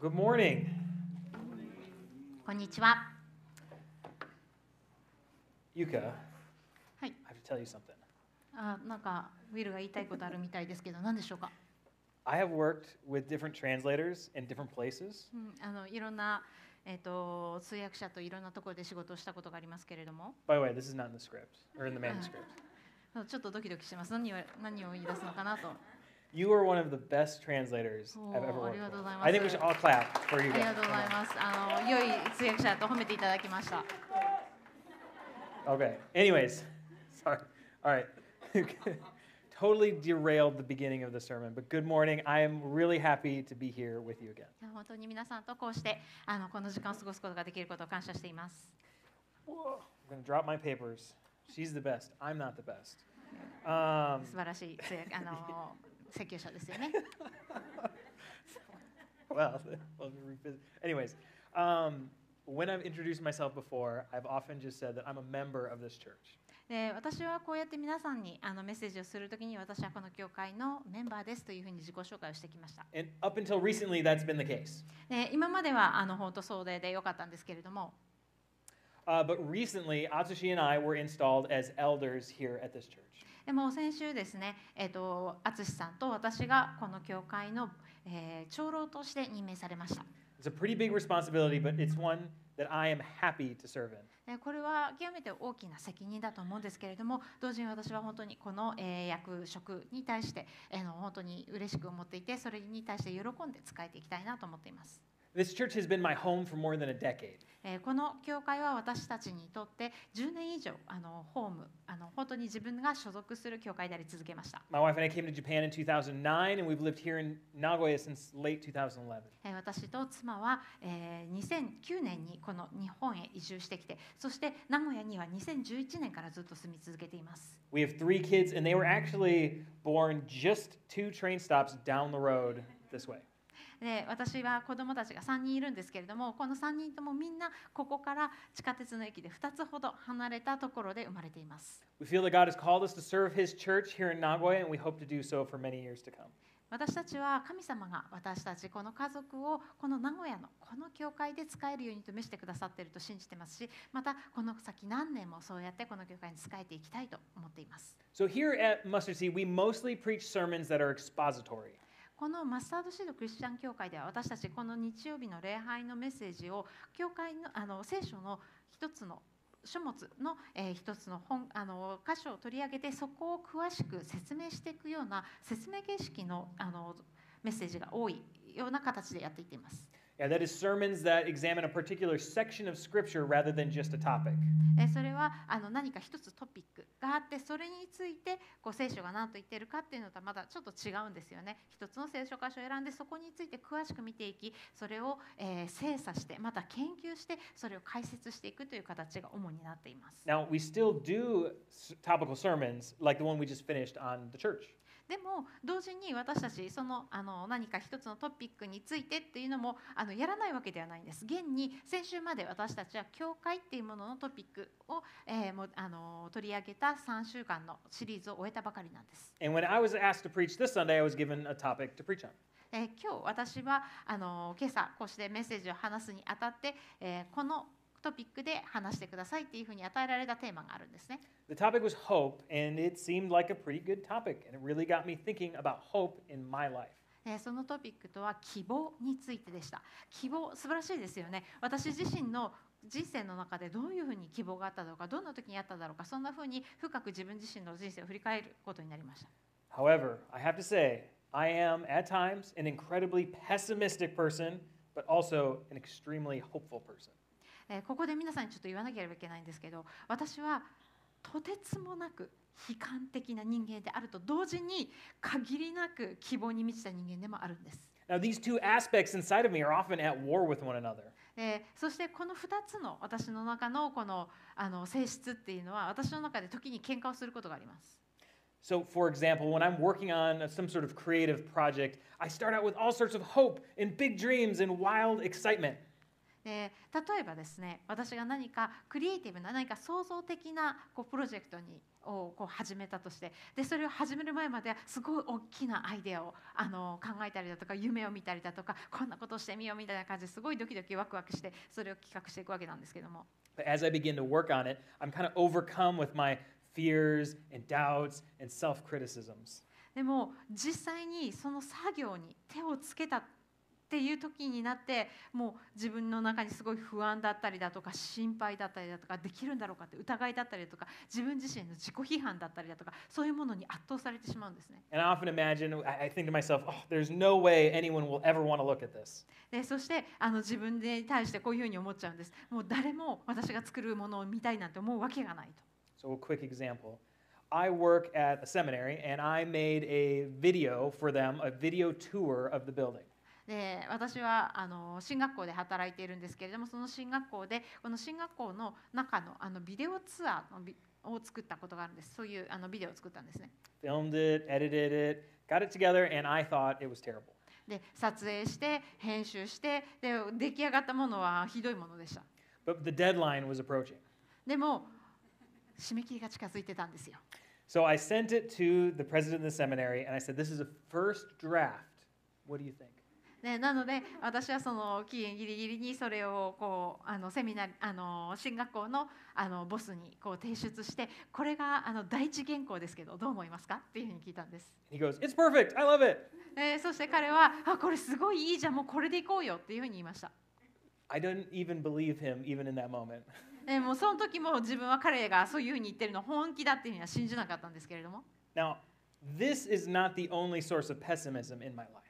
Good morning. こんにちは。Yuka, はい I have to tell you something. あなんかウィルが言いたいことあるみたいですけど何でしょうか、I have worked with different translators in different places, うん、あのいろんな、えー、と通訳者といろんなところで仕事をしたことがありますけれども by the way, this is not in the script or in the manuscript. ちょっとドキドキしてます何を何を言い出すのかなと You are one of the best translators I've ever Oh, worked ありがとうござい with. ます。 I think we should all clap for you あり guys. がとうございますあの良い通訳者と褒めていただきました Okay. Anyways, sorry. All right. totally derailed the beginning of the sermon, but good morning. I am really happy to be here with you again. いや本当に皆さんとこうしてあのこの時間を過ごすことができることを感謝しています Whoa. I'm going to drop my papers. She's the best. I'm not the best. Um, 素晴らしい通訳あの 説教者ですよね well, we'll revisit. Anyways, um, when I've introduced myself before, I've often just said that I'm a member of this church. で私はこうやって皆さんにあのメッセージをするときに私はこの教会のメンバーですというふうに自己紹介をしてきました And up until recently, that's been the case. で今まではあの本当そうででよかったんですけれども Uh, but recently, Atsushi and I were installed as elders here at this church. でも先週ですね、えー、と淳さんと私がこの教会の、えー長老として任命されました It's a pretty big responsibility, but it's one that I am happy to serve in. でこれは極めて大きな責任だと思うんですけれども同時に私は本当にこの、えー役職に対して、えーの本当に嬉しく思っていてそれに対して喜んで使えていきたいなと思っています。This church has been my home for more than a decade. この教会は私たちにとって10年以上あのホームあの本当に自分が所属する教会であり続けました。My wife and I came to Japan in 2009 and we've lived here in Nagoya since late 2011. 私と妻は、えー、2009年にこの日本へ移住してきて、そして名古屋には2011年からずっと住み続けています。We have three kids and they were actually born just two train stops down the road this way. で私は子供たちが3人いるんですけれどもこの3人ともみんなここから地下鉄の駅で2つほど離れたところで生まれています We feel that God has called us to serve His church here in Nagoya, and we hope to do so for many years to come. 私たちは神様が私たちこの家族をこの名古屋のこの教会で使えるようにと召してくださっていると信じてますしまたこの先何年もそうやってこの教会に使えていきたいと思っています So here at Mustard Seed, we mostly preach sermons that are expository. このマスタードシードクリスチャン教会では私たちこの日曜日の礼拝のメッセージを教会のあの聖書の一つの書物の、えー一つの本あの箇所を取り上げてそこを詳しく説明していくような説明形式のあのメッセージが多いような形でやっていっています。Yeah, that is sermons that examine a particular section of Scripture rather than just a topic. えーそれはあの何か一つトピックがあってそれについてこう聖書が何と言っているかっていうのとはまだちょっと違うんですよね一つの聖書箇所を選んでそこについて詳しく見ていきそれを、えー精査してまた研究してそれを解説していくという形が主になっています Now, we still do s- topical sermons like the one we just finished on the church. でも同時に私たちそのあの何か一つのトピックについてっていうのもあのやらないわけではないんです現に先週まで私たちは教会っていうもののトピックを、えーもうあの取り上げた3週間のシリーズを終えたばかりなんです And when I was asked to preach this Sunday, I was given a topic to preach on. えー今日私はあの今朝こうしてメッセージを話すにあたって、えーこのトピックで話してくださいっていうふうに与えられたテーマがあるんですね。The topic was hope, and it seemed like a pretty good topic, and it really got me thinking about hope in my life. えーそのトピックとは希望についてでした。希望素晴らしいですよね。私自身の人生の中でどういうふうに希望があっただろうかどんな時にあっただろうかそんなふうに深く自分自身の人生を振り返ることになりました。However, I have to say, I am at times an incredibly pessimistic person, but also an extremely hopeful person. えーここで皆さんにちょっと言わなければいけないんですけど私はとてつもなく悲観的な人間であると同時に限りなく希望に満ちた人間でもあるんです。Now, these two aspects inside of me are often at war with one another. でそしてこの2つの私の中のこのあの性質っていうのは私の中で時に喧嘩をすることがあります。So, for example, when I'm working on some sort of creative project, I start out with all sorts of hope and big dreams and wild excitement. で例えばですね私が何かクリエイティブな何か創造的なこうプロジェクトにをこう始めたとしてでそれを始める前まではすごい大きなアイデアをあの考えたりだとか夢を見たりだとかこんなことをしてみようみたいな感じですごいドキドキワクワクしてそれを企画していくわけなんですけども But as I begin to work on it, I'm kind of overcome with my fears and doubts and self criticisms. でも実際にその作業に手をつけたっていう時になってもう自分の中にすごい不安だったりだとか心配だったりだとかできるんだろうかって疑いだったりだとか自分自身の自己批判だったりだとかそういうものに圧倒されてしまうんですね。And I often imagine, I think to myself, oh, there's no way anyone will ever want to look at this. でそしてあの自分に対してこういうふうに思っちゃうんです。もう誰も私が作るものを見たいなんて思うわけがないと。So, a quick example I work at a seminary and I made a video for them, a video tour of the building. で私はあの進学校で働いているんですけれどもその進学校でこの進学校の中のあのビデオツアーのビを作ったことがあるんですそういうあのビデオを作ったんですね Filmed it, edited it, got it together, and I thought it was terrible. で撮影して編集してで出来上がったものはひどいものでした But the deadline was approaching. でも締め切りが近づいてたんですよ So, I sent it to the president of the seminary and I said, This is a first draft. What do you think? でなので私はその期限ギリギリにそれをこうあのセミナーあの進学校のあのボスにこう提出してこれがあの第一原稿ですけどどう思いますか？っていうふうに聞いたんです。He goes, It's perfect. I love it. でそして彼は「あこれすごいいいじゃんもうこれでいこうよ」っていうふうに言いました。I didn't even believe him, even in that moment. でもうその時も自分は彼がそういうふうに言ってるの本気だっていうふうには信じなかったんですけれども、Now, this is not the only source of pessimism in my life.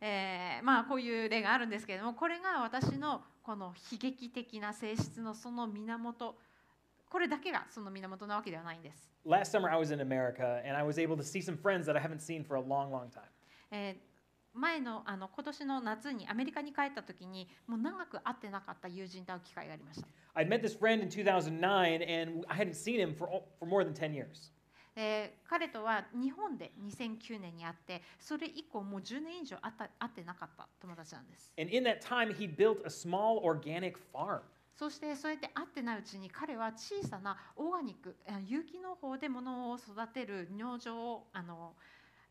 えーまあこういう例があるんですけれどもこれが私のこの悲劇的な性質のその源これだけがその源なわけではないんです。Last summer, I was in America and I was able to see some friends that I haven't seen for a long, long time. えー前のあの今年の夏にアメリカに帰った時にもう長く会ってなかった友人と会う機会がありました。I'd met this friend in 2009 and I hadn't seen him for, for more than 10 years. えー彼とは日本で2009年に会ってそれ以降もう10年以上会った会ってなかった友達なんです。And in that time, he built a small organic farm. そしてそうやって会ってないうちに彼は小さなオーガニック有機農法で物を育てる農場をあの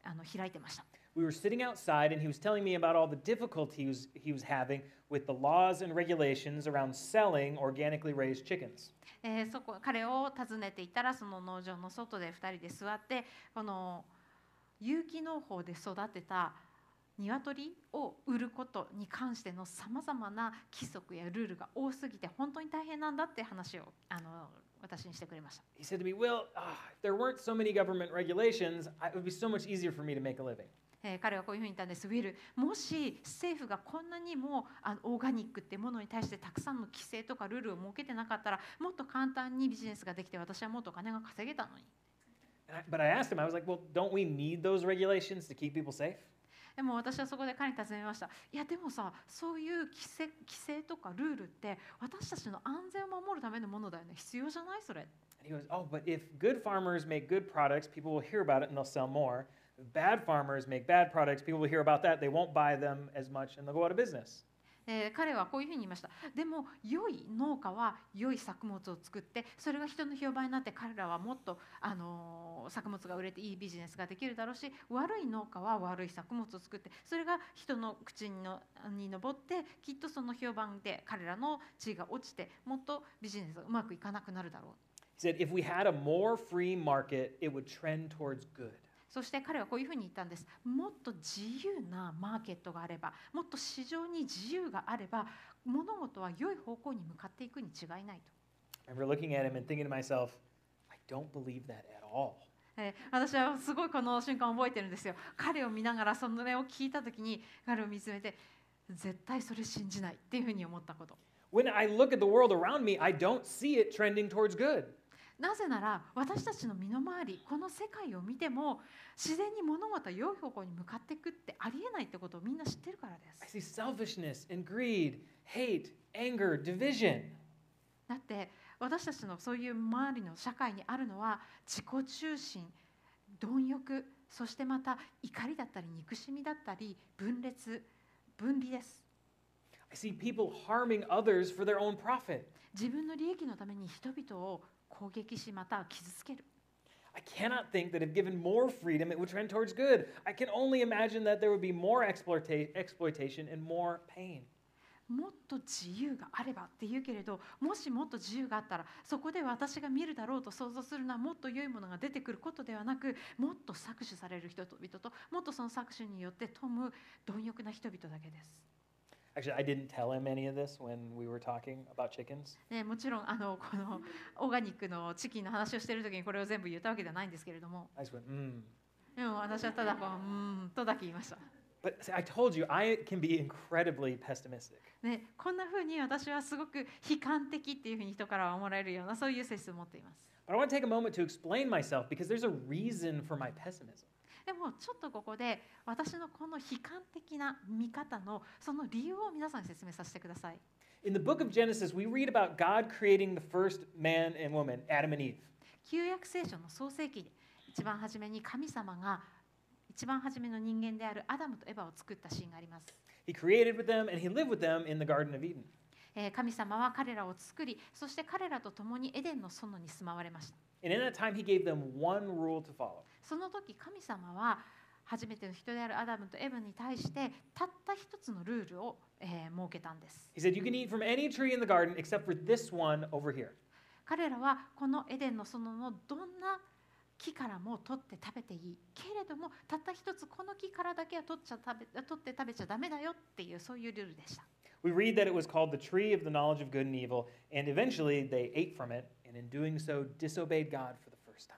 あの開いてました。We were sitting outside and he was telling me about all the difficulty he was, he was having with the laws and regulations around selling organically raised chickens. えーそこ彼を訪ねていたらその農場の外で2人で座ってこの有機農法で育てた鶏を売ることに関してのさまざまな規則やルールが多すぎて本当に大変なんだって話をあの私にしてくれました。 He said to me, Will, ah, if there weren't so many government regulations, I- it would be so much easier for me to make a living. えー彼はこういうふうに言ったんです。ウィル、もし政府がこんなにもあのオーガニックってものに対してたくさんの規制とかルールを設けてなかったらもっと簡単にビジネスができて私はもっとお金が稼げたのに。But I asked him, I was like, Well, don't we need those regulations to keep people safe? でも私はそこで彼に尋ねました。いやでもさ、そういう規制規制とかルールって私たちの安全を守るためのものだよね。必要じゃない？それ。And he goes, Oh, but if good farmers make good products, people will hear about it and they'll sell more. Bad farmers make bad products, people will hear about that. They won't buy them as much and they'll go out of business. えー彼はこういうふうに言いました。でも良い農家は良い作物を作ってそれが人の評判になって彼らはもっと、あのー作物が売れていいビジネスができるだろうし悪い農家は悪い作物を作ってそれが人の口にのに上ってきっとその評判で彼らの地位が落ちてもっとビジネスがうまくいかなくなるだろう。He said, If we had a more free market, it would trend towards good. そして彼はこういうふうに言ったんです。もっと自由なマーケットがあれば、もっと市場に自由があれば、物事は良い方向に向かっていくに違いないと。I remember looking at him and thinking to myself, I don't believe that at all. えー私はすごいこの瞬間覚えてるんですよ。彼を見ながらそれを聞いた時に彼を見つめて、絶対それ信じないっていうふうに思ったこと。When I look at the world around me, I don't see it trending towards good. なぜなら私たちの身の回りこの世界を見ても自然に物事は良い方向に向かっていくってありえないってことをみんな知ってるからです。I see selfishness and greed, hate, anger, division. だって私たちのそういう周りの社会にあるのは自己中心貪欲そしてまた怒りだったり憎しみだったり分裂分離です I see people harming others for their own profit. 自分の利益のために人々を攻撃しまた傷つける I cannot think that if given more freedom, it would trend towards good. I can only imagine that there would be more exploita- exploitation and more pain. もっと自由があればって言うけれどもしもっと自由があったらそこで私が見るだろうと想像するのはもっと良いものが出てくることではなくもっと搾取される人々ともっとその搾取によって富む貪欲な人々だけです。Actually, I didn't tell him any of this when we were talking about chickens. ね、もちろんあのこのオーガニックのチキンの話をしている時にこれを全部言ったわけではないんですけれども I just went, mm. でも私はただこううーんとだけ言いました。 But see, I told you, I can be incredibly pessimistic. ね、こんな風に私はすごく悲観的っていうふうに人からは思われるようなそういう性質を持っています。 But I want to take a moment to explain myself because there's a reason for my pessimism. でもちょっとここで私のこの悲観的な見方のその理由を皆さんに説明させてください。In the book of Genesis, we read about God creating the first man and woman, Adam and Eve. 旧約聖書の創世記で一番初めに神様が一番初めの人間であるアダムとエバを作ったシーンがあります。He created with them and he lived with them in the Garden of Eden. えー神様は彼らを作りそして彼らと共にエデンの園に住まわれました。And in that time, he gave them one rule to follow. その時神様は初めての人であるアダムとエバに対してたった一つのルールを、えー設けたんです。 He said, You can eat from any tree in the garden except for this one over here. 彼らはこのエデンの園のどんな木からも取って食べていいけれどもたった一つこの木からだけは取っちゃ食べ取って食べちゃダメだよっていうそういうルールでした。 We read that it was called the tree of the knowledge of good and evil, and eventually they ate from it, and in doing so, disobeyed God for the first time.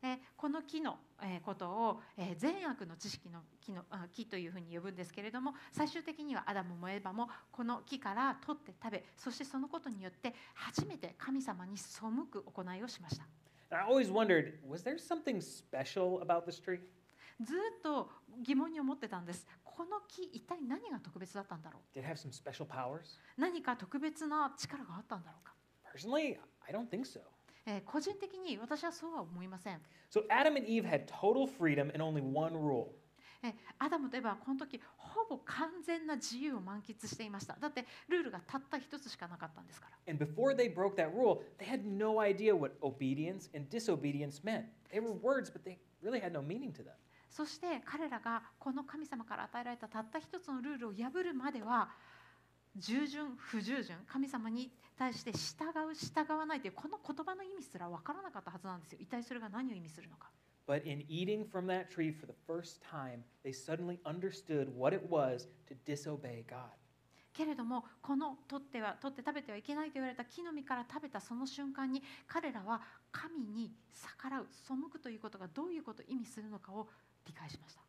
えーこの木の、えーことを、えー善悪の知識の木のあ木というふうに呼ぶんですけれども最終的にはアダムもエバもこの木から取って食べそしてそのことによって初めて神様に背く行いをしました。I always wondered, was there something special about this tree? ずっと疑問に思ってたんです。この木一体何が特別だったんだろう？Did it have some special powers? 何か特別な力があったんだろうか、Personally, I don't think so. えー個人的に私はそうは思いません、So Adam and Eve had total freedom and only one rule. えーアダムとエバはこの時ほぼ完全な自由を満喫していましただってルールがたった一つしかなかったんですから And before they broke that rule, they had no idea what obedience and disobedience meant. They were words, but they really had no meaning to them. そして彼らがこの神様から与えられたたった一つのルールを破るまでは従順不従順神様に対して従う従わないというこの言葉の意味すら分からなかったはずなんですよ一体それが何を意味するのか But in eating from that tree for the first time, they suddenly understood what it was to disobey God. けれどもこの取っては取って食べてはいけないと言われた木の実から食べたその瞬間に彼らは神に逆らう背くということがどういうことを意味するのかを理解しました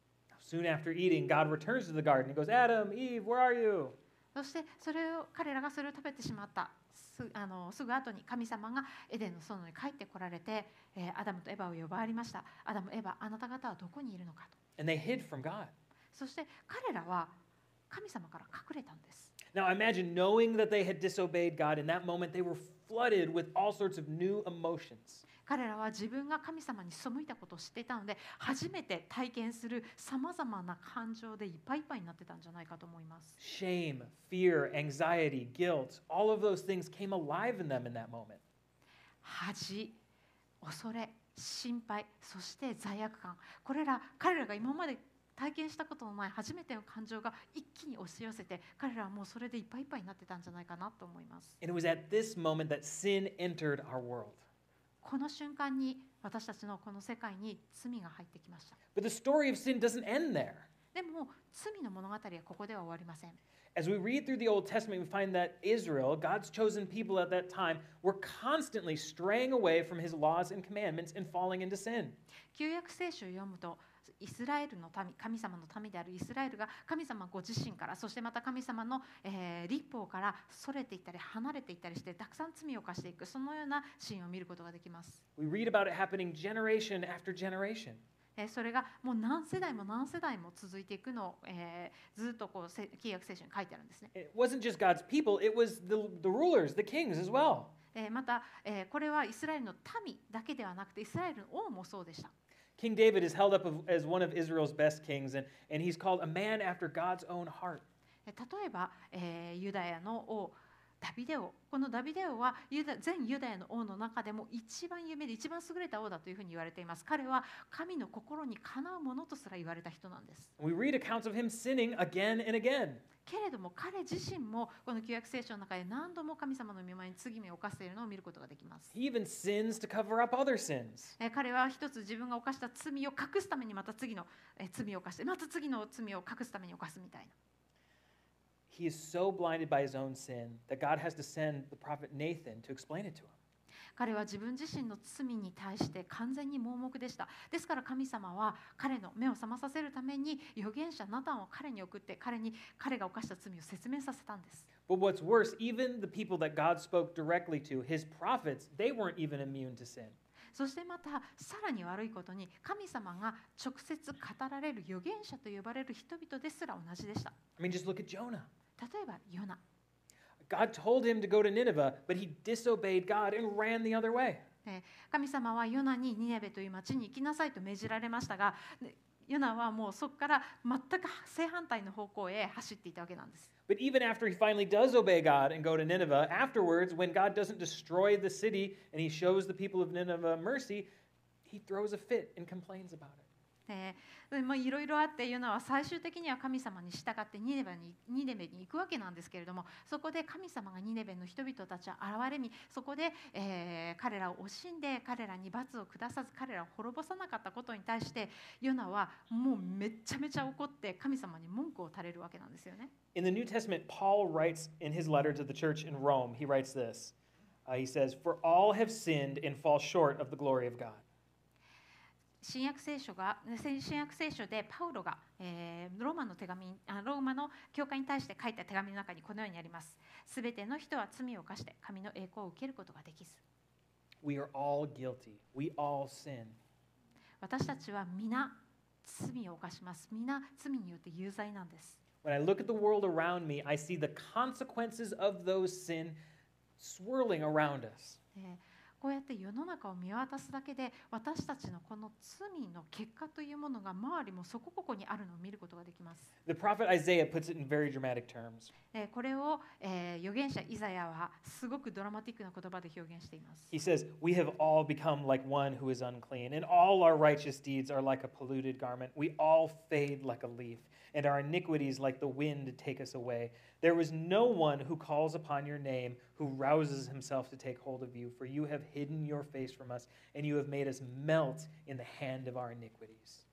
soon after eating, God returns to the garden. He goes, Adam, Eve, where are you? そしてそれを彼らがそれを食べてしまったすあのすぐ後に神様がエデンの園に帰ってこられて、えーアダムとエバを呼ばわりましたアダムエバあなた方はどこにいるのかと And they hid from God. そして彼らは神様から隠れたんです Now imagine knowing that they had disobeyed God. In that moment, they were flooded with all sorts of new emotions. 彼らは自分が神様に背いたことを知っていたので初めて体験するさまざまな感情でいっぱいいっぱいになってたんじゃないかと思います Shame, fear, anxiety, guilt, all of those things came alive in them in that moment. 恥恐れ心配そして罪悪感これら彼らが今まで体験したことのない初めての感情が一気に押し寄せて彼らはもうそれでいっぱいいっぱいになってたんじゃないかなと思います And it was at this moment that sin entered our world. この瞬間に私たちのこの世界に罪が入ってきました But the story of sin doesn't end there. でも罪の物語はここでは終わりません As we read through the Old Testament, we find that Israel, God's chosen people at that time, were constantly straying away from his laws and commandments and falling into sin. 旧約聖書を読むとイスラエルの民神様の民であるイスラエルが神様ご自身からそしてまた神様の、えー立法からそれていったり離れていったりしてたくさん罪を犯していくそのようなシーンを見ることができます。We read about it happening generation after generation. えーそれがもう何世代も何世代も続いていくのを、えーずっとこうせ旧約聖書に書いてあるんですね。It wasn't just God's people, it was the, the rulers, the kings as well. えーまた、えーこれはイスラエルの民だけではなくてイスラエルの王もそうでした。King David is held up of- as one of Israel's best kings, and, and he's called a man after God's own heart. え例えば、えーユダヤの王 ダビデ王。このダビデ王はユダ全ユダヤの王の中でも一番有名で一番優れた王だというふうに言われています。彼は神の心にかなうものとすら言われた人なんです。We read accounts of him sinning again and again. けれども彼自身もこの旧約聖書の中で何度も神様の御前に罪を犯しているのを見ることができます。He even sins to cover up other sins. えー彼は一つ自分が犯した罪を隠すためにまた次の、えー罪を犯してまた次の罪を隠すために犯すみたいな He is so blinded by his own sin that God has to send the prophet Nathan to explain it to him. 彼は自分自身の罪に対して完全に盲目でしたですから神様は彼の目を覚まさせるために預言者ナタンを彼に送って彼に彼が犯した罪を説明させたんです But what's worse, even the people that God spoke directly to, his prophets, they weren't even immune to sin. そしてまたさらに悪いことに神様が直接語られる預言者と呼ばれる人々ですら同じでした I mean, just look at Jonah. 例えばヨナ God told him to go to Nineveh, but he disobeyed God and ran the other way. えー神様はヨナにニネベという町に行きなさいと命じられましたがねヨナはもうそこから全く正反対の方向へ走っていたわけなんです。But even after he finally does obey God and go to Nineveh, afterwards, when God doesn't destroy the city and he shows the people of Nineveh mercy, he throws a fit and complains about it. えーでま、いろいろあってヨナは最終的には神様に従ってニネベにニネベに行くわけなんですけれどもそこで神様がニネベの人々たちは現れみそこで、えー彼らを惜しんで彼らに罰を下さず彼らを滅ぼさなかったことに対してヨナはもうめっちゃめちゃ怒って神様に文句を垂れるわけなんですよね。In the New Testament, Paul writes in his letter to the church in Rome, he writes this. Uh, he says, For all have sinned and fall short of the glory of God. 新約聖書が新約聖書でパウロが、えーローマの手紙あローマの教会に対して書いた手紙の中にこのようにあります。すべての人は罪を犯して神の栄光を受けることができず We are all guilty. We all sin. 私たちは皆罪を犯します。皆罪によって有罪なんです。When I look at the world around me, I see the consequences of those sin swirling around us. えーこうやって世の中を見渡すだけで私たちのこの罪の結果というものが周りもそこここにあるのを見ることができます。The prophet Isaiah puts it in very dramatic terms. えーこれを、えー預言者イザヤはすごくドラマティックな言葉で表現しています。He says, We have all become like one who is unclean, and all our righteous deeds are like a polluted garment. We all fade like a leaf, and our iniquities like the wind take us away. There was no one who calls upon your name, who rouses himself to take hold of you, for you have hidden your face from us, and you have made us melt in the hand of our iniquities.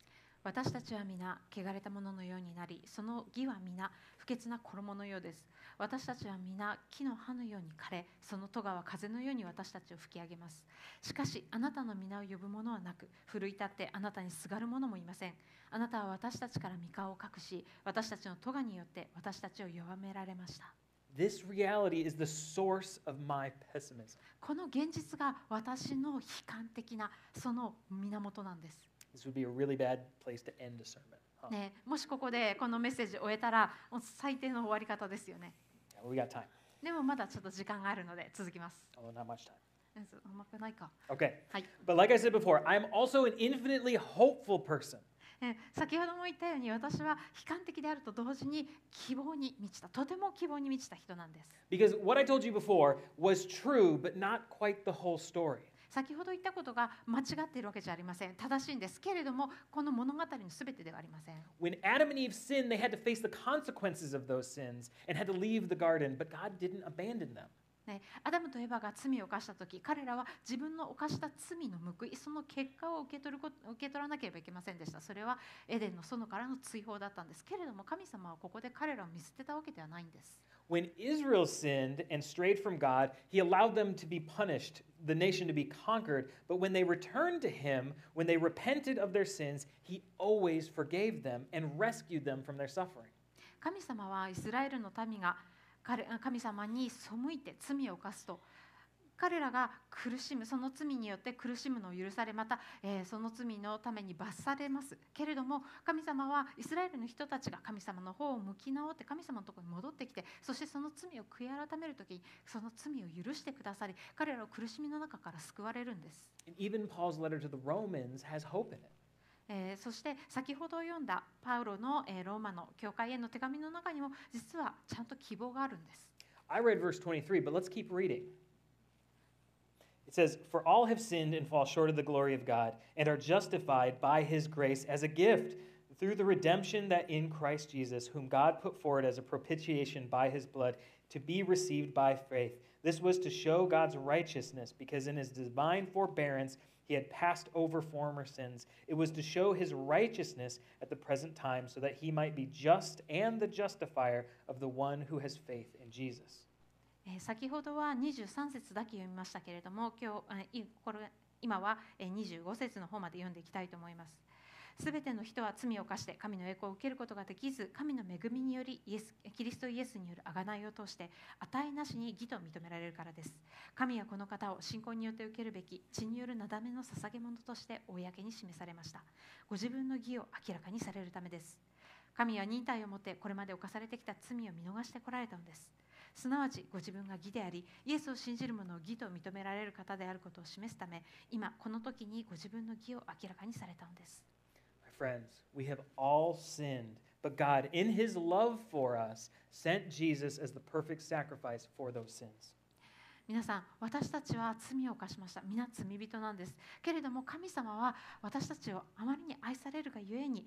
私たちは皆汚れたもののようになりその義は皆不潔な衣のようです。私たちは皆木の葉のように枯れその咎は風のように私たちを吹き上げます。しかしあなたの皆を呼ぶ者はなく奮い立ってあなたにすがる者もいません。あなたは私たちから御顔を隠し私たちの咎によって私たちを弱められました。This reality is the source of my pessimism. この現実が私の悲観的なその源なんです This would be a really bad place to end a sermon. ね、もしここでこのメッセージを終えたら最低の終わり方ですよね Yeah, we got time. でもまだちょっと時間があるので続きます。Although not much time. うまくないか。Okay. はい。But like I said before, I'm also an infinitely hopeful person. え先ほども言ったように私は悲観的であると同時に希望に満ちたとても希望に満ちた人なんです。Because what I told you before was true, but not quite the whole story. 先ほど言ったことが間違っているわけじゃありません。正しいんですけれどもこの物語のすべてではありません。When Adam and Eve sinned, they had to face the consequences of those sins and had to leave the garden, but God didn't abandon them. ね、アダムとエバが罪を犯した時彼らは自分の犯した罪の報いその結果を受け取ること受け取らなければいけませんでしたそれはエデンの園からの追放だったんですけれども神様はここで彼らを見捨てたわけではないんです When Israel sinned and strayed from God, he allowed them to be punished, the nation to be conquered. But when they returned to him, when they repented of their sins, he always forgave them and rescued them from their suffering. 神様はイスラエルの民が彼神様に背いて罪を犯すと彼らが苦しむその罪によって苦しむのを許されまた、えーその罪のために罰されますけれども神様はイスラエルの人たちが神様の方を向き直って神様のところに戻ってきてそしてその罪を悔い改める時にその罪を許してくださり彼らを苦しみの中から救われるんです。Even Paul's letter to the Romans has hope in it. えーそして先ほど読んだパウロの、えーローマの教会への手紙の中にも実はちゃんと希望があるんです。 I read verse 23, but let's keep reading. It says, For all have sinned and fall short of the glory of God, and are justified by his grace as a gift through the redemption that in Christ Jesus, whom God put forward as a propitiation by his blood, to be received by faith. This was to show God's righteousness, because in his divine forbearance he had passed over former sins. It was to show his righteousness at the present time so that he might be just and the justifier of the one who has faith in Jesus. 先ほどは23節だけ読みましたけれども、今日今は25節の方まで読んでいきたいと思います。すべての人は罪を犯して神の栄光を受けることができず神の恵みによりイエスキリストイエスによる贖いを通して値なしに義と認められるからです。神はこの方を信仰によって受けるべき血によるなだめの捧げ物として公に示されました。ご自分の義を明らかにされるためです。神は忍耐をもってこれまで犯されてきた罪を見逃してこられたのです。すなわちご自分が義でありイエスを信じる者を義と認められる方であることを示すため今この時にご自分の義を明らかにされたのです。Friends, we have all sinned, but God, in his love for us, sent Jesus as the perfect sacrifice for those sins. 皆さん私たちは罪を犯しました。皆罪人なんです。けれども神様は私たちをあまりに愛されるがゆえに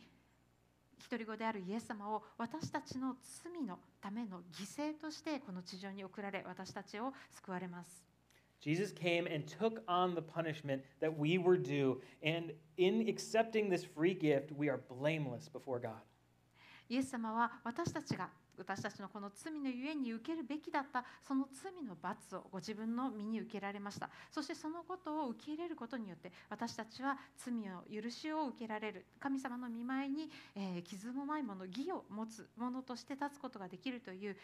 一人子であるイエス様を私たちの罪のための犠牲としてこの地上に送られ私たちを救われます。Jesus came and took on the punishment that we were due, and in accepting this free gift, we are blameless before God. イエス様は私たちが私たちのこの罪のゆえに受けるべきだったその罪の罰をご自分の身に受けられました。そしてそのことを受け入れることによって私たちは罪の許しを受けられる。神様の見舞いに、えー傷のないもの義を持つものとして立つことができるという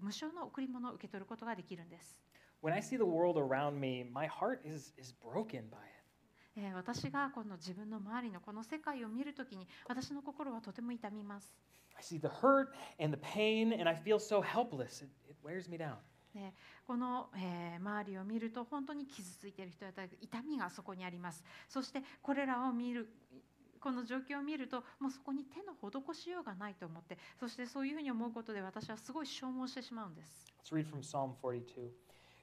無償の贈り物を受け取ることができるんです、When I see the world around me, my heart is, is broken by it. えー私がこの自分の周りのこの世界を見るときに私の心はとても痛みます I see the hurt and the pain, and I feel so helpless. It, it wears me down. ね、この、えー周りを見ると本当に傷ついている人や痛みがそこにありますそしてこれらを見るこの状況を見るともうそこに手の施しようがないと思ってそしてそういうふうに思うことで私はすごい消耗してしまうんです Let's read from Psalm 42.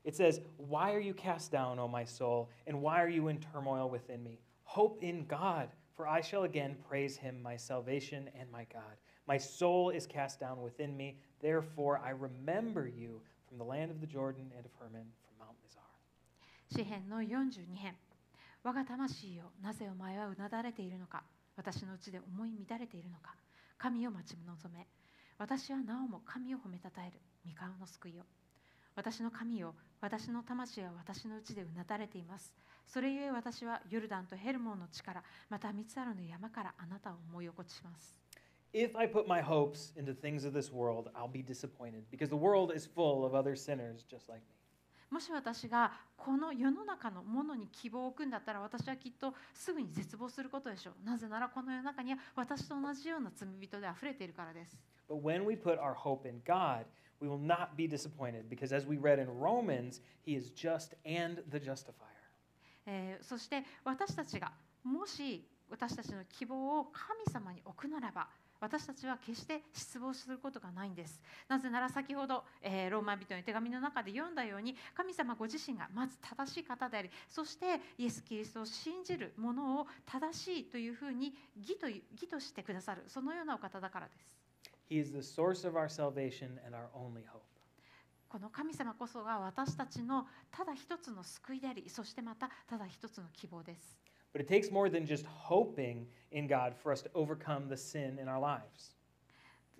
It says, Why are you cast down, O my soul, and why are you in turmoil within me? Hope in God, for I shall again praise him, my salvation and my God. My soul is cast down within me, therefore I remember you from the land of the Jordan and of Hermon, from Mount Mizar. 詩編の42編我が魂よなぜお前はうなだれているのか私のうちで思い乱れているのか神を待ち望め私はなおも神を褒めたたえる三顔の救いを私の神よ 私の魂は私のうちでうなだれています。それゆえ私はヨルダンとヘルモンの地からまた三つあるの山からあなたを思い起こします。If I put my hopes into things of this world, I'll be disappointed, because the world is full of other sinners just like me. もし私がこの世の中のものに希望を置くんだったら私はきっとすぐに絶望することでしょう。なぜならこの世の中には私と同じような罪人であふれているからです。But when we put our hope in God, we will not be disappointed because, as we read in Romans, He is just and the justifier. えーそして私たちがもし私たちの希望を神様に置くならば私たちは決して失望することがないんですなぜなら先ほど、えーローマ人の手紙の中で読んだように神様ご自身がまず正しい方でありそしてイエス・キリストを信じるものを正しいというふうに義と義としてくださるそのようなお方だからです He is the source of our salvation and our only hope. この神様こそが私たちのただ一つの救いであり、そしてまたただ一つの希望です。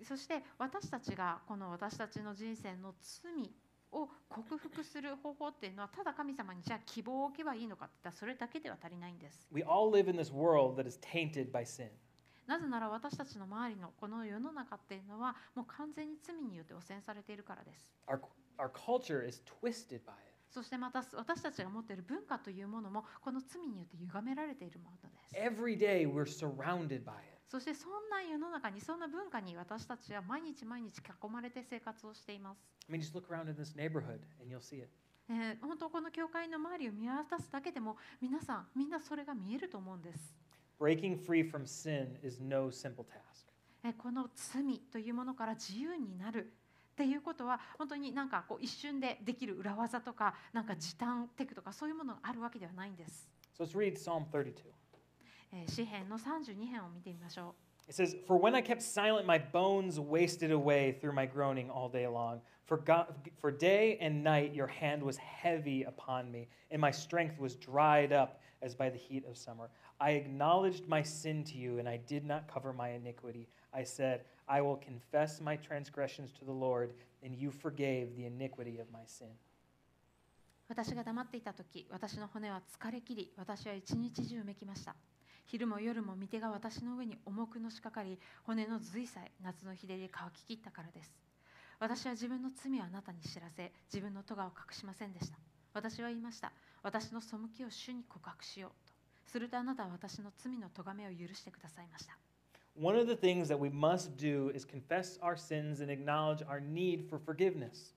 そして私たちがこの私たちの人生の罪を克服する方法というのは、ただ神様にじゃあ希望を置けばいいのかって言ったらそれだけでは足りないんです。We all live in this world that is tainted by sin. なぜなら私たちの周りのこの世の中っていうのはもう完全に罪によって汚染されているからです。Our, our culture is twisted by it. そしてまた私たちが持っている文化というものもこの罪によって歪められているものです。Every day we're surrounded by it. そしてそんな世の中にそんな文化に私たちは毎日毎日囲まれて生活をしています。I mean, just look around in this neighborhood and you'll see it. えー本当この教会の周りを見渡すだけでも皆さんみんなそれが見えると思うんです。Breaking free from sin is no simple task. えこの罪というものから自由になるっていうことは本当になんかこう一瞬でできる裏技とかなんか時短テクとかそういうものがあるわけではないんです。 So let's read Psalm 32. えー詩編の32編を見てみましょ It says, For when I kept silent, my bones wasted away through my groaning all day long. For, God, for day and night your hand was heavy upon me, and my strength was dried up as by the heat of summer. I acknowledged my sin to you, and I did not cover my iniquity. I said, I will confess my transgressions to the Lord, and you forgave the iniquity of my sin. 私が黙っていた時私の骨は疲れ切り私は一日中めきました昼も夜も御手が私の上に重くのしかかり骨の髄さえ夏の日照りで乾ききったからです私は自分の罪をあなたに知らせ自分の咎を隠しませんでした私は言いました私の背きを主に告白しようするとあなたは私の罪の咎めを許してくださいました One of the things that we must do is confess our sins and acknowledge our need for forgiveness.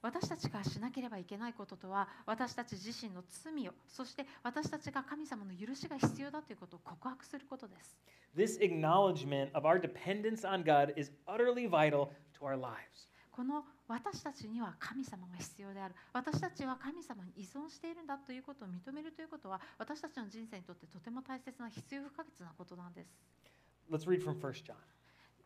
私たちがしなければいけないこととは私たち自身の罪をそして私たちが神様の許しが必要だということを告白することです This acknowledgement of our dependence on God is utterly vital to our lives. この私たちには神様が必要である私たちは神様に依存しているんだということを認めるということは私たちの人生にとってとても大切な必要不可欠なことなんです Let's read from 1 John.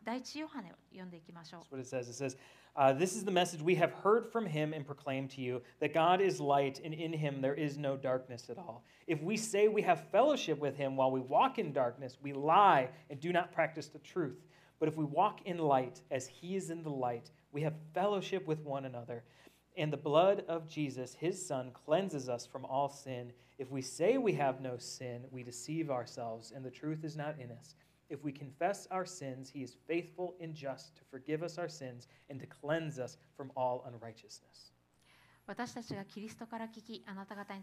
第一ヨハネを読んでいきましょう That's what it says. It says, uh, This is the message we have heard from him and proclaimed to you that God is light, and in him there is no darkness at all. If we say we have fellowship with him while we walk in darkness, we lie and do not practice the truth. But if we walk in light as he is in the light, we have fellowship with one another. And the blood of Jesus, his son, cleanses us from all sin. If we say we have no sin, we deceive ourselves, and the truth is not in us. If we confess our sins, he is faithful and just to forgive us our sins and to cleanse us from all unrighteousness. 私たちがキリストから聞きあなた方に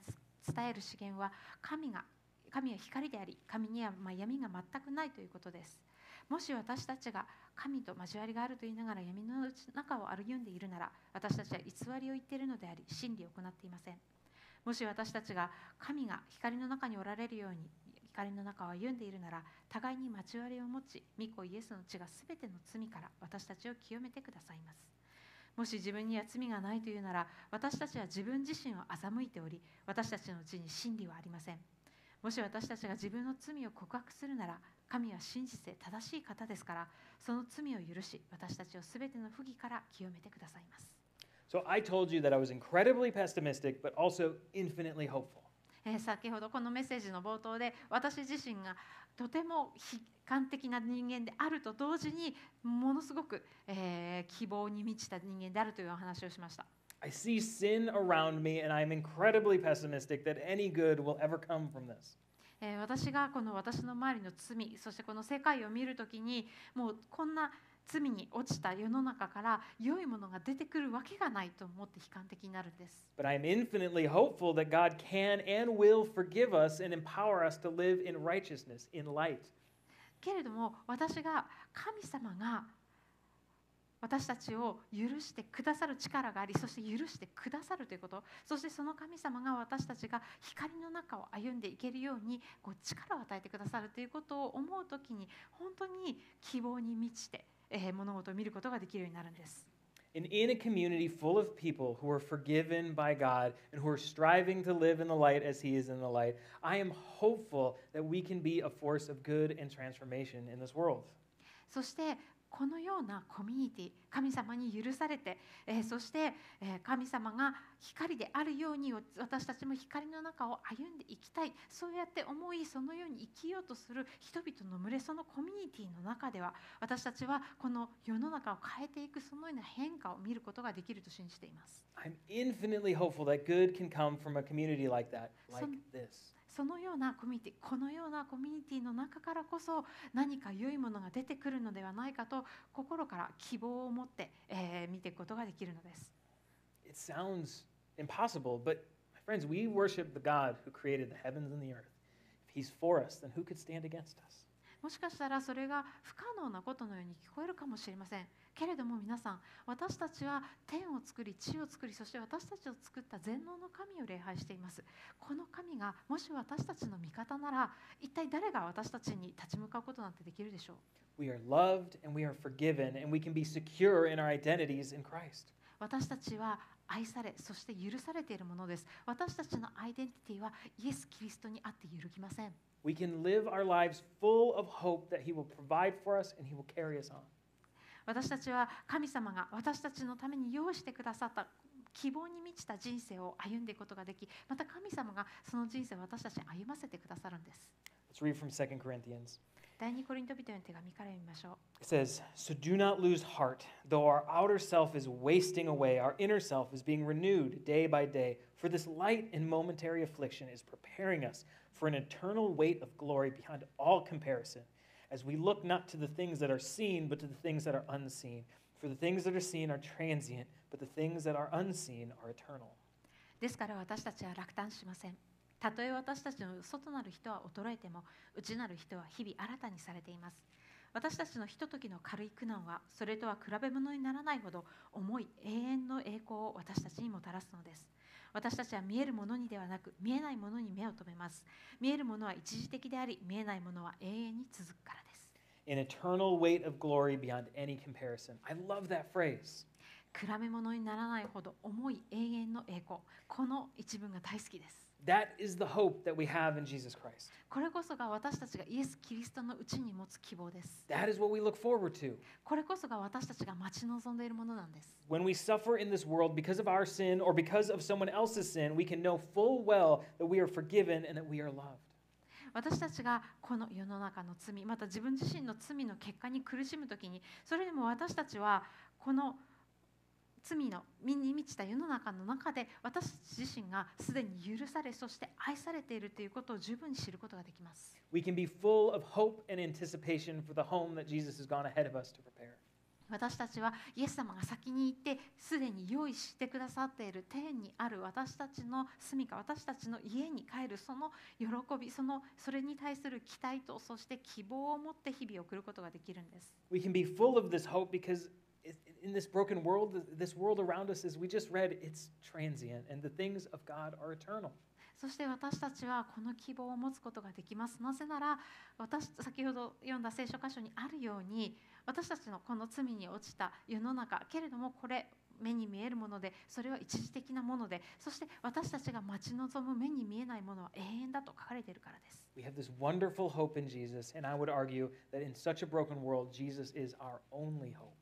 伝える資源は神が神は光であり神にはまあ闇が全くないということです もし私たちが神と交わりがあると言いながら闇の中を歩んでいるなら私たちは偽りを言っているのであり真理を行っていません。もし私たちが神が光の中におられるように光の中を歩んでいるなら互いに交わりを持ち御子イエスの血がすべての罪から私たちを清めてくださいます。もし自分には罪がないというなら私たちは自分自身を欺いており私たちのうちに真理はありません。もし私たちが自分の罪を告白するなら神は真実で正しい方ですからその罪を許し私たちをすべての不義から清めてくださいます So I told you that I was incredibly pessimistic, but also infinitely hopeful. えー先ほどこのメッセージの冒頭で私自身がとても悲観的な人間であると同時にものすごく、えー希望に満ちた人間であるというお話をしました I see sin around me, and I'm incredibly pessimistic that any good will ever come from this. えー私がこの私の周りの罪そしてこの世界を見るときにもうこんな罪に落ちた世の中から良いものが出てくるわけがないと思って悲観的になるんです。But I'm infinitely hopeful that God can and will forgive us and empower us to live in righteousness, in light. けれども私が神様が私たちを許してくださる力がありそして許してくださるということそしてその神様が私たちが光の中を歩んでいけるようにこう力を与えてくださるということを思う時に本当に希望に満ちて、えー物事を見ることができるようになるんです。And in a community full of people who are forgiven by God and who are striving to live in the light as He is in the light, I am hopeful that we can be a force of good and transformation in this world. そしてこのようなコミュニティ神様に許されて、えーそして、えー神様が光であるように私たちも光の中を歩んでいきたいそうやって思いそのように生きようとする人々の群れそのコミュニティの中では私たちはこの世の中を変えていくそのような変化を見ることができると信じています。I'm infinitely hopeful that good can come from a community like that, like this. そのようなコミュニティこのようなコミュニティの中からこそ何か良いものが出てくるのではないかと心から希望を持って、えー見ていくことができるのです。It sounds impossible, but my friends, we worship the God who created the heavens and the earth. If He's for us, then who could stand against us? もしかしたらそれが不可能なことのように聞こえるかもしれません。けれども皆さん私たちは天を作り地を作りそして私たちを作った全能の神を礼拝していますこの神がもし私たちの味方なら一体誰が私たちに立ち向かうことなんてできるでしょう We are loved and we are forgiven, and we can be secure in our identities in Christ. 私たちは愛されそして許されているものです私たちのアイデンティティはイエス・キリストにあって揺るぎません We can live our lives full of hope that He will provide for us and He will carry us on. 私たちは神様が私たちのために用意してくださった希望に満ちた人生を歩んでいくことができまた神様がその人生を私たちに歩ませてくださるんです Let's read from 2 Corinthians. 第2コリント人への手紙から読みましょう It says, So do not lose heart. Though our outer self is wasting away, our inner self is being renewed day by day. For this light and momentary affliction is preparing us for an eternal weight of glory beyond all comparison, as we look not to the things that are seen, but to the things that are unseen. For the things that are seen are transient, but the things that are unseen are eternal. ですから私たちは落胆しませんたとえ私たちの外なる人は衰えても内なる人は日々新たにされています 私たちのひとときの軽い苦難はそれとは比べ物にならないほど重い永遠の栄光を私たちにもたらすのです。私たちは見えるものにではなく見えないものに目を留めます。見えるものは一時的であり見えないものは永遠に続くからです。An eternal weight of glory beyond any comparison. I love that phrase. 比べ物にならないほど重い永遠の栄光。この一文が大好きです That is the hope that we have in Jesus Christ. これこそが私たちがイエス・キリストのうちに持つ希望です That is what we look forward to. これこそが私たちが待ち望んでいるものなんです When we suffer in this world because of our sin or because of someone else's sin, we can know full well that we are forgiven and that we are loved. 私たちがこの世の中の罪また自分自身の罪の結果に苦しむ時にそれでも私たちはこの罪の身に満ちた世の中の中で私自身がすでに許されそして愛されているということを十分に知ることができます We can be full of hope and anticipation for the home that Jesus has gone ahead of us to prepare. 私たちはイエス様が先に行ってすでに用意してくださっている天にある私たちの住処私たちの家に帰るその喜びそのそれに対する期待とそして希望を持って日々を送ることができるんです We can be full of this hope because in this broken world, th- this world around us, as we just read, it's transient and the things of God are eternal. そして私たちはこの希望を持つことができますなぜなら私先ほど読んだ聖書箇所にあるように私たちのこの罪に落ちた世の中けれどもこれ目に見えるものでそれは一時的なものでそして私たちが待ち望む目に見えないものは永遠だと書かれているからです We have this wonderful hope in Jesus, and I would argue that in such a broken world, Jesus is our only hope.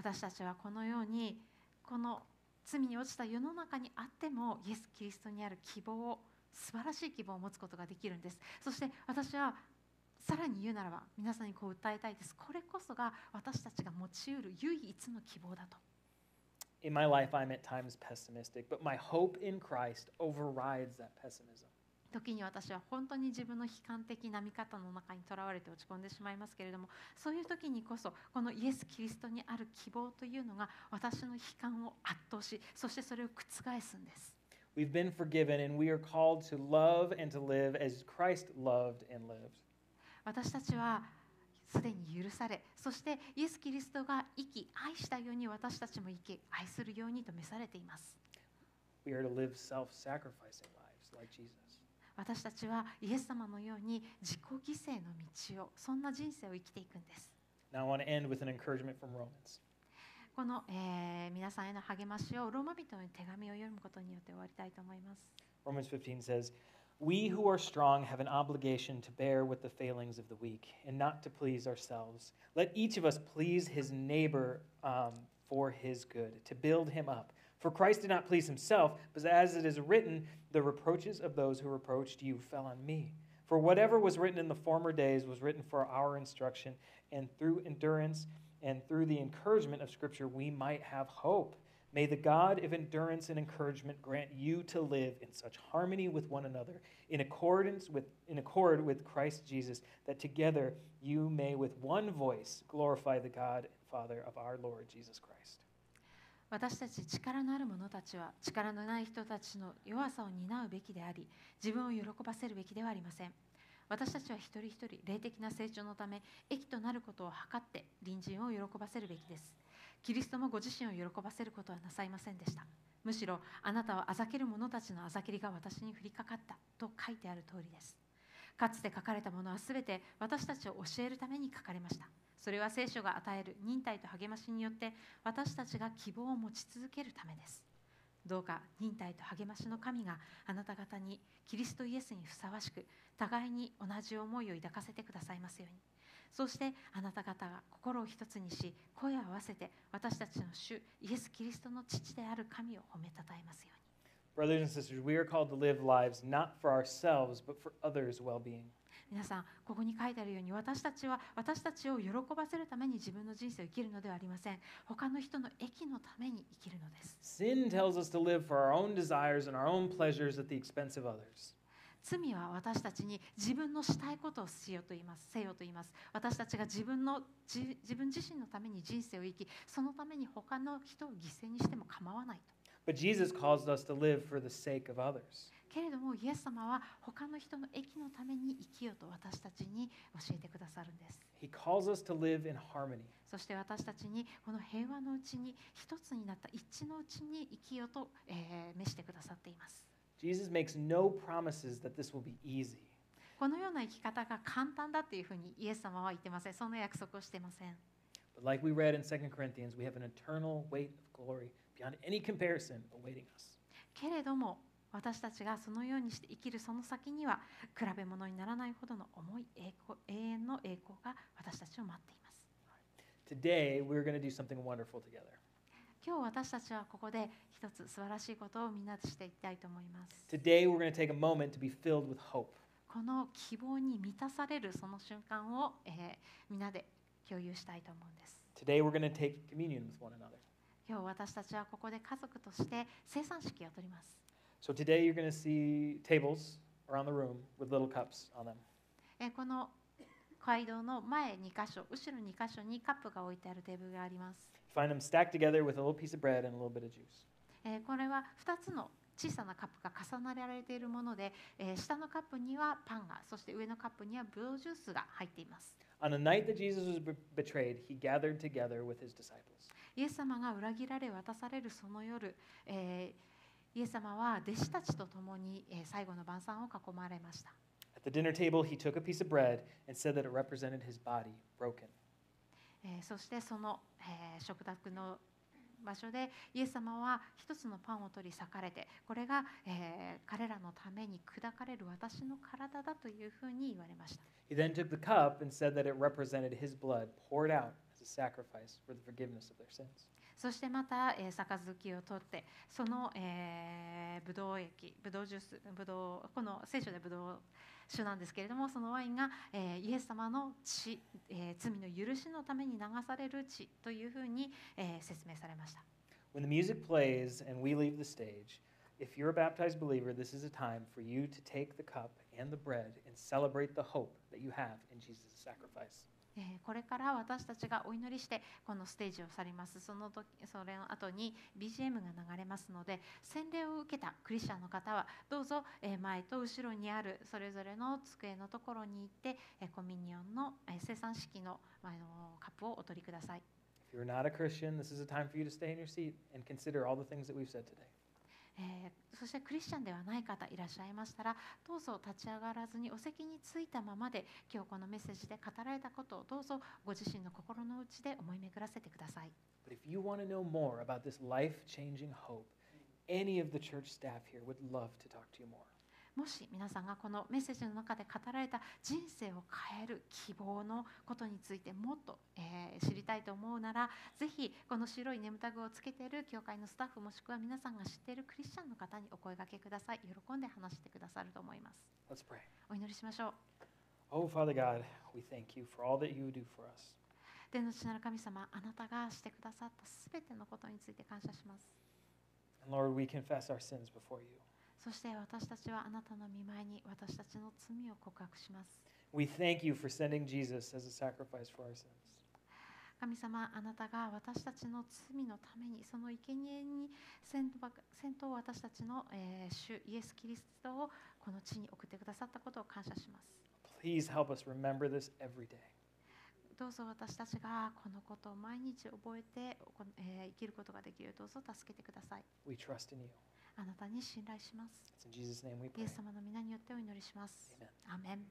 私たちはこのようにこの罪に落ちた世の中にあってもイエス・キリストにある希望を素晴らしい希望を持つことができるんです。そして私はさらに言うならば皆さんにこう訴えたいです。これこそが私たちが持ちうる唯一の希望だと。In my life, I'm at times pessimistic, but my hope in Christ overrides that pessimism. 時に私は本当に自分の悲観的な見方の中にとらわれて落ち込んでしまいますけれどもそういう時にこそこのイエス・キリストにある希望というのが私の悲観を圧倒しそしてそれを覆すんです We've been forgiven, and we are called to love and to live as Christ loved and lived. 私たちはすでに許されそしてイエス・キリストが生き愛したように私たちも生き愛するようにと召されています We are to live self sacrificing lives like Jesus. 私たちはイエス様のように自己犠牲の道をそんな人生を生きていくんです Now, I want to end with an encouragement from Romans. この、えー皆さんへの励ましをローマ人の手紙を読むことによって終わりたいと思います Romans 15 says, We who are strong have an obligation to bear with the failings of the weak and not to please ourselves. Let each of us please his neighbor um, for his good, to build him up. For Christ did not please himself, but as it is written, the reproaches of those who reproached you fell on me. For whatever was written in the former days was written for our instruction, and through endurance and through the encouragement of Scripture, we might have hope. May the God of endurance and encouragement grant you to live in such harmony with one another, in accordance with in accord with Christ Jesus, that together you may with one voice glorify the God and Father of our Lord Jesus Christ. 私たち力のある者たちは力のない人たちの弱さを担うべきであり自分を喜ばせるべきではありません。私たちは一人一人霊的な成長のため益となることを図って隣人を喜ばせるべきです。キリストもご自身を喜ばせることはなさいませんでした。むしろあなたはあざける者たちのあざけりが私に降りかかったと書いてある通りです。かつて書かれたものはすべて私たちを教えるために書かれました。それは聖書が与える忍耐と励ましによって私たちが希望を持ち続けるためです。どうか忍耐と励ましの神があなた方にキリストイエスにふさわしく互いに同じ思いを抱かせてくださいますように。そしてあなた方が心を一つにし声を合わせて私たちの主イエス・キリストの父である神を褒めたたえますように。Brothers and sisters, we are called to live lives not for ourselves, but for others' well being. 皆さんここに書いてあるように私たちは私たちを喜ばせるために自分の人生を生きるのではありません。他の人の益のために生きるのです。Sin tells us to live for our own desires and our own pleasures at the expense of others. 罪は私たちに自分のしたいことをしようと言いますせよと言います。私たちが自分の自自分自身のために人生を生きそのために他の人を犠牲にしても構わないと But Jesus calls us to live for the sake of others. けれどもイエス様は他の人の益のために生きようと私たちに教えてくださるんです He calls us to live in harmony. そして私たちにこの平和のうちに一つになった一致のうちに生きようと、えー召してくださっています Jesus makes no promises that this will be easy. このような生き方が簡単だっていうふうにイエス様は言ってませんその約束をしてません But like we read in 2 Corinthians, we have an eternal weight of glory beyond any comparison awaiting us. けれども私たちがそのようにして生きるその先には比べ物にならないほどの重い栄光永遠の栄光が私たちを待っています Today, we're going to do something wonderful together. 今日私たちはここで一つ素晴らしいことをみんなでしていきたいと思います Today, we're going to take a moment to be filled with hope. この希望に満たされるその瞬間を、えーみんなで共有したいと思うんです Today, we're going to take communion with one another. 今日私たちはここで家族として生産式を取ります So today, you're going to see tables around the room with little cups on them. えーこの街道の前2箇所後ろ2箇所にカップが置いてあるテーブルがあります find them stacked together with a little piece of bread and a little bit of juice. えーこれは2つの小さなカップが重ねられているもので、えー下のカップにはパンがそして上のカップにはブドウジュースが入っています On the night that Jesus was be- betrayed, he gathered together with his disciples. イエス様が裏切られ渡されるその夜、えーイエス様は弟子たちと共に、えー最後の晩餐を囲まれました At the dinner table, he took a piece of bread and said that it represented his body broken. えーそしてその、えー食卓の場所でイエス様は一つのパンを取り裂かれてこれが、えー彼らのために砕かれる私の体だというふうに言われました He then took the cup and said that it represented his blood poured out a sacrifice for the forgiveness of their sins. そしてまた、えー、杯を取ってその、えー、ブドウ液ブドウジュースブドウこの聖書でブドウ酒なんですけれどもそのワインが、えーイエス様の血、えー罪の許しのために流される血というふうに、えー説明されました When the music plays and we leave the stage, if you're a baptized believer, this is a time for you to take the cup and the bread and celebrate the hope that you have in Jesus' sacrifice. えこれから私たちがお祈りしてこのステージを去りますその時それの後に BGM が流れますので洗礼を受けたクリスチャンの方はどうぞえ前と後ろにあるそれぞれの机のところに行ってえコミニオンのえ生産式のあのカップをお取りください、If you're not a Christian, this is a time for you to stay in your seat and consider all the things that we've said today. そしてクリスチャンではない方いらっしゃいましたらどうぞ立ち上がらずにお席に着いたままで今日このメッセージで語られたことをどうぞご自身の心の内で思い巡らせてください。もし皆さんがこのメッセージの中で語られた人生を変える希望のことについてもっと、えー知りたいと思うならぜひこの白いネムタグをつけている教会のスタッフもしくは皆さんが知っているクリスチャンの方にお声掛けください喜んで話してくださると思います Let's pray. お祈りしましょう Oh, Father God, we thank you for all that you do for us. 天の父なる神様あなたがしてくださったすべてのことについて感謝します And Lord, we confess our sins before you. そして私たちはあなたの御前に私たちの罪を告白します。We thank you for sending Jesus as a sacrifice for our sins. 神様、あなたが私たちの罪のために、その生贄に先頭を私たちの、えー、主イエス・キリストをこの地に送ってくださったことを感謝します。Please help us remember this every day. どうぞ私たちがこのことを毎日覚えて、えー、生きることができるどうぞ助けてください。We trust in you. あなたに信頼します。イエス様の皆によってお祈りします。アメン